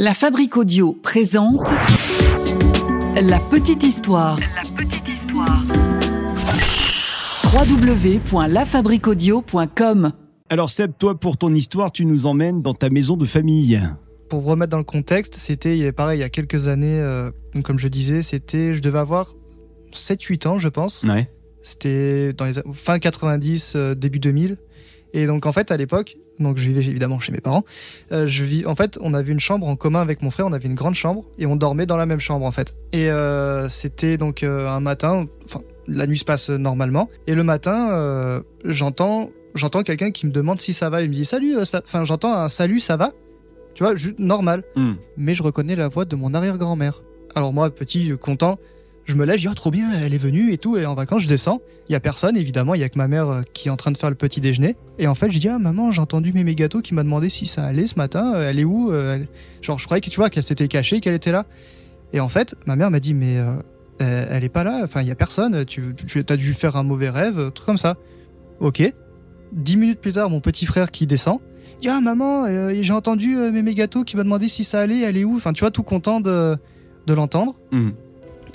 La Fabrique Audio présente La Petite Histoire. La Petite Histoire. www.lafabriqueaudio.com Alors Seb, toi pour ton histoire, tu nous emmènes dans ta maison de famille. Pour vous remettre dans le contexte, c'était il y a- pareil il y a quelques années, euh, donc comme je disais, c'était, je devais avoir 7-8 ans je pense. Ouais. C'était dans les fin 90, euh, début 2000. Et donc en fait à l'époque, donc je vivais évidemment chez mes parents. euh, je vis, en fait, on avait une chambre en commun avec mon frère. On avait une grande chambre et on dormait dans la même chambre en fait. Et euh, c'était donc euh, un matin. Enfin, la nuit se passe normalement. Et le matin, j'entends, j'entends quelqu'un qui me demande si ça va. Il me dit salut. ça... Enfin, j'entends un salut, ça va? Tu vois, juste normal. Hmm. Mais je reconnais la voix de mon arrière-grand-mère. Alors moi, petit, content, je me lève, je dis oh, trop bien, elle est venue et tout, elle est en vacances, je descends. Il y a personne, évidemment, il y a que ma mère euh, qui est en train de faire le petit déjeuner. Et en fait, je dis ah maman, j'ai entendu Mémé Gâteau qui m'a demandé si ça allait ce matin. euh, Elle est où Euh, Genre, je croyais que tu vois qu'elle s'était cachée, qu'elle était là. Et en fait, ma mère m'a dit mais elle, est pas là. Enfin, il y a personne. Tu, dû faire un mauvais rêve, truc comme ça. Ok. Dix minutes plus tard, mon petit frère qui descend. Dit, ah maman, j'ai entendu euh, Mémé Gâteau qui m'a demandé si ça allait, elle est où? Enfin, tu vois, tout content de, de l'entendre. Hmm.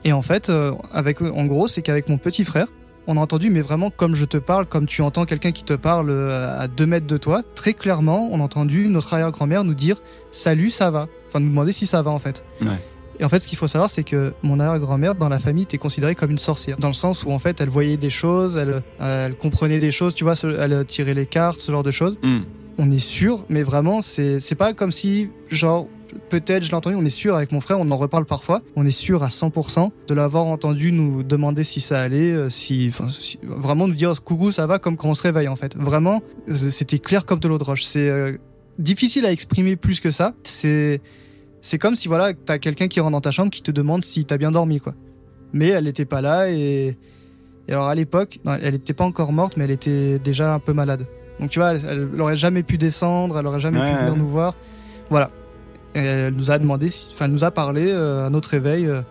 Et en fait, euh, avec, en gros, c'est qu'avec mon petit frère, on a entendu, mais vraiment comme je te parle, comme tu entends quelqu'un qui te parle euh, à deux mètres de toi, très clairement, on a entendu notre arrière-grand-mère nous dire Salut, ça va Enfin, nous demander si ça va en fait. Ouais. Et en fait, ce qu'il faut savoir, c'est que mon arrière-grand-mère, dans la famille, était considérée comme une sorcière. Dans le sens où, en fait, elle voyait des choses, elle, euh, elle comprenait des choses, tu vois, elle tirait les cartes, ce genre de choses. Hmm. On est sûr, mais vraiment, c'est c'est pas comme si, genre, peut-être je l'ai entendu, on est sûr avec mon frère, on en reparle parfois, on est sûr à 100% de l'avoir entendu nous demander si ça allait, euh, si, enfin, si- vraiment nous dire coucou, ça va, comme quand on se réveille en fait. Vraiment, euh, c'était clair comme de l'eau de roche. C'est euh, difficile à exprimer plus que ça. C'est c'est comme si voilà, t'as quelqu'un qui rentre dans ta chambre qui te demande si t'as bien dormi quoi. Mais elle n'était pas là et, et alors à l'époque, elle n'était pas encore morte, mais elle était déjà un peu malade. Donc tu vois, elle, elle aurait jamais pu descendre, elle aurait jamais Ouais, pu venir nous voir. Voilà. Et elle nous a demandé, enfin, elle nous a parlé euh, à notre réveil euh,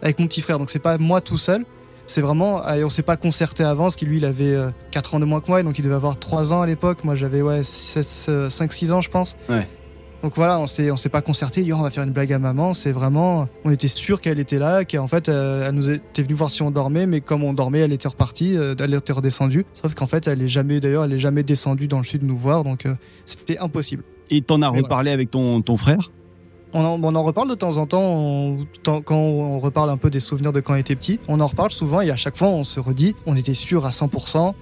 avec mon petit frère. Donc c'est pas moi tout seul. C'est vraiment, et on s'est pas concerté avant, parce qu'il lui, il avait 4 ans de moins que moi, et donc il devait avoir 3 ans à l'époque. Moi, j'avais ouais, 5-6 ans, je pense. Ouais. Donc voilà, on s'est, on s'est pas concerté, dit, on va faire une blague à maman. C'est vraiment, on était sûr qu'elle était là, qu'en fait, euh, elle nous était venue voir si on dormait, mais comme on dormait, elle était repartie, euh, elle était redescendue. Sauf qu'en fait, elle est jamais, d'ailleurs, elle est jamais descendue dans le sud nous voir, donc euh, c'était impossible. Et t'en as reparlé avec ton, ton frère? On en, on en reparle de temps en temps, on- quand on reparle un peu des souvenirs de quand on était petit. On en reparle souvent et à chaque fois on se redit, on était sûr à 100%,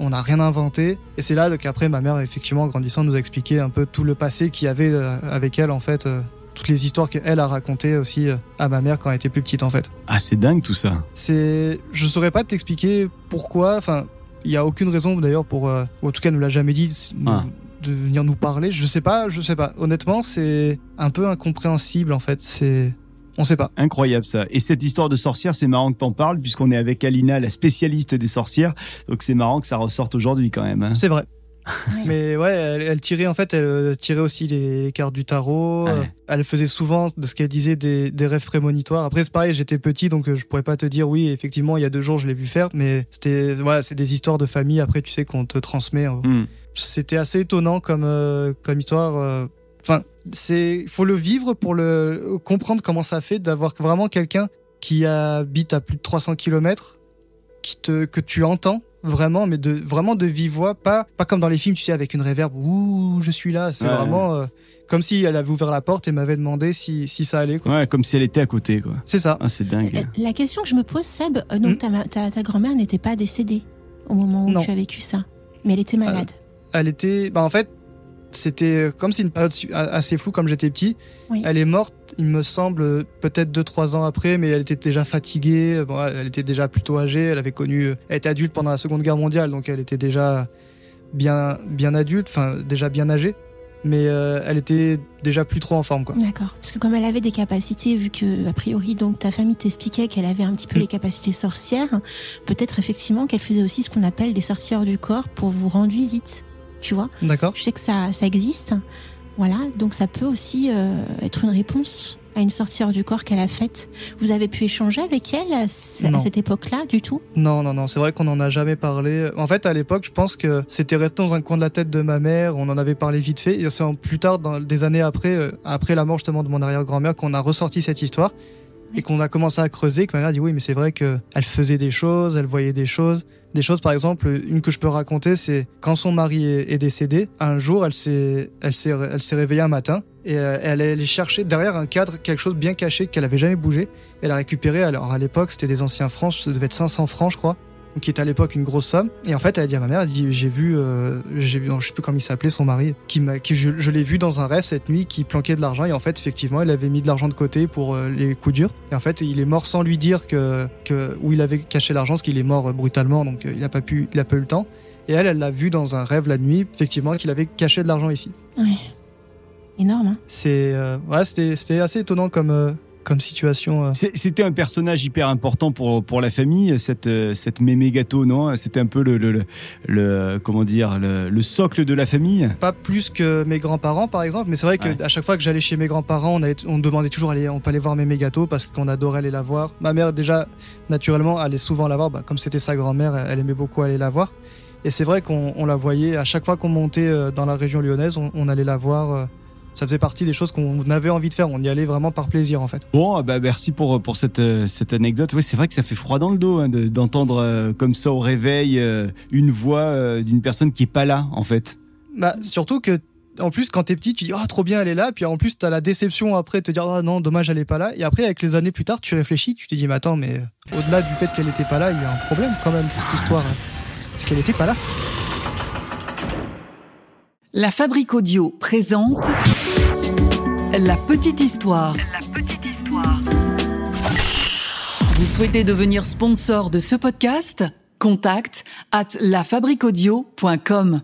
on n'a rien inventé. Et c'est là qu'après ma mère, effectivement, en grandissant, nous a expliqué un peu tout le passé qu'il y avait euh, avec elle, en fait, euh, toutes les histoires qu'elle a racontées aussi euh, à ma mère quand elle était plus petite, en fait. Ah, c'est dingue tout ça. C'est, je saurais pas t'expliquer pourquoi. Enfin, il y a aucune raison d'ailleurs pour, euh, ou en tout cas, elle nous l'a jamais dit nous- Ah. De venir nous parler. Je sais pas, je sais pas. Honnêtement, c'est un peu incompréhensible en fait. C'est, on sait pas. Incroyable ça. Et cette histoire de sorcière, c'est marrant que t'en parles, puisqu'on est avec Alina, la spécialiste des sorcières. Donc c'est marrant que ça ressorte aujourd'hui quand même. hein. C'est vrai. Mais ouais, elle, elle tirait en fait, elle euh, tirait aussi les cartes du tarot. Ouais. euh, Elle faisait souvent de ce qu'elle disait des, des rêves prémonitoires. Après, c'est pareil, j'étais petit, donc euh, je pourrais pas te dire oui, effectivement, il y a deux jours, je l'ai vu faire. Mais c'était, voilà, c'est des histoires de famille. Après, tu sais qu'on te transmet. hein. C'était assez étonnant comme euh, comme histoire. euh. Enfin, c'est, faut le vivre pour le comprendre comment ça fait d'avoir vraiment quelqu'un qui habite à plus de 300 km, qui te que tu entends vraiment, mais de vraiment de vive voix, pas pas comme dans les films, tu sais, avec une réverb. Ouh, je suis là. C'est Ouais. vraiment euh, comme si elle avait ouvert la porte et m'avait demandé si si ça allait. quoi. Ouais, comme si elle était à côté, quoi. C'est ça. Ah, c'est dingue. Euh, La question que je me pose, Seb, euh, donc Hmm. ta, ta, ta grand-mère n'était pas décédée au moment où Non. tu as vécu ça, mais elle était malade. Elle était, bah en fait, c'était comme c'est une période assez floue comme j'étais petit. Oui. Elle est morte, il me semble, peut-être 2-3 ans après, mais elle était déjà fatiguée. Bon, elle était déjà plutôt âgée. Elle avait connu, elle était adulte pendant la Seconde Guerre mondiale, donc elle était déjà bien, bien adulte, enfin déjà bien âgée. Mais euh, elle était déjà plus trop en forme, quoi. D'accord. Parce que comme elle avait des capacités, vu que a priori donc ta famille t'expliquait qu'elle avait un petit peu Mm. les capacités sorcières, peut-être effectivement qu'elle faisait aussi ce qu'on appelle des sorcières du corps pour vous rendre visite. Tu vois D'accord. Je sais que ça, ça existe. Voilà, donc ça peut aussi euh, être une réponse à une sortie hors du corps qu'elle a faite. Vous avez pu échanger avec elle à, Non. cette époque-là, du tout? Non, non, non, c'est vrai qu'on n'en a jamais parlé. En fait, à l'époque, je pense que c'était resté dans un coin de la tête de ma mère, on en avait parlé vite fait, et c'est plus tard, dans, des années après, euh, après la mort justement de mon arrière-grand-mère, qu'on a ressorti cette histoire, et qu'on a commencé à creuser, que ma mère a dit oui, mais c'est vrai qu'elle faisait des choses, elle voyait des choses. Des choses, par exemple, une que je peux raconter, c'est quand son mari est, décédé, un jour, elle s'est, elle s'est, elle s'est réveillée un matin, et euh, elle est allée chercher derrière un cadre quelque chose bien caché qu'elle avait jamais bougé. Elle a récupéré, alors à l'époque, c'était des anciens francs, ça devait être 500 francs, je crois, qui était à l'époque une grosse somme. Et en fait, elle a dit à ma mère, elle dit, j'ai vu, euh, j'ai vu, non, je sais plus comment il s'appelait, son mari, qui m'a, qui, je, je l'ai vu dans un rêve cette nuit, qui planquait de l'argent. Et en fait, effectivement, il avait mis de l'argent de côté pour euh, les coups durs. Et en fait, il est mort sans lui dire que, que où il avait caché l'argent, parce qu'il est mort euh, brutalement, donc euh, il n'a pas pu, il a pas eu le temps. Et elle, elle l'a vu dans un rêve la nuit, effectivement, qu'il avait caché de l'argent ici. Ouais. Énorme, hein C'est, euh, ouais, c'était, assez étonnant comme, comme situation. euh. C'était un personnage hyper important pour, pour la famille, cette, euh, cette mémé gâteau, non? C'était un peu le, le, comment dire, le, le socle de la famille? Pas plus que mes grands-parents, par exemple, mais c'est vrai que Ouais. à chaque fois que j'allais chez mes grands-parents, on, avait- on demandait toujours aller, on peut aller voir mémé gâteaux parce qu'on adorait aller la voir. Ma mère, déjà, naturellement, allait souvent la voir, bah, comme c'était sa grand-mère, elle aimait beaucoup aller la voir. Et c'est vrai qu'on on la voyait, à chaque fois qu'on montait euh, dans la région lyonnaise, on, on allait la voir. Ça faisait partie des choses qu'on avait envie de faire, on y allait vraiment par plaisir en fait. Bon, bah merci pour, pour cette, euh, cette anecdote. Oui, c'est vrai que ça fait froid dans le dos hein, de- d'entendre euh, comme ça au réveil euh, une voix euh, d'une personne qui est pas là, en fait. Bah, surtout que, en plus, quand t'es petit, tu dis, oh, trop bien, elle est là. Puis en plus, t'as la déception après de te dire, oh non, dommage, elle est pas là. Et après, avec les années plus tard, tu réfléchis, tu te dis, mais attends, mais au-delà du fait qu'elle était pas là, il y a un problème quand même, cette histoire. C'est qu'elle était pas là. La Fabrique Audio présente La Petite Histoire. Vous souhaitez devenir sponsor de ce podcast? Contact à lafabriquaudio.com.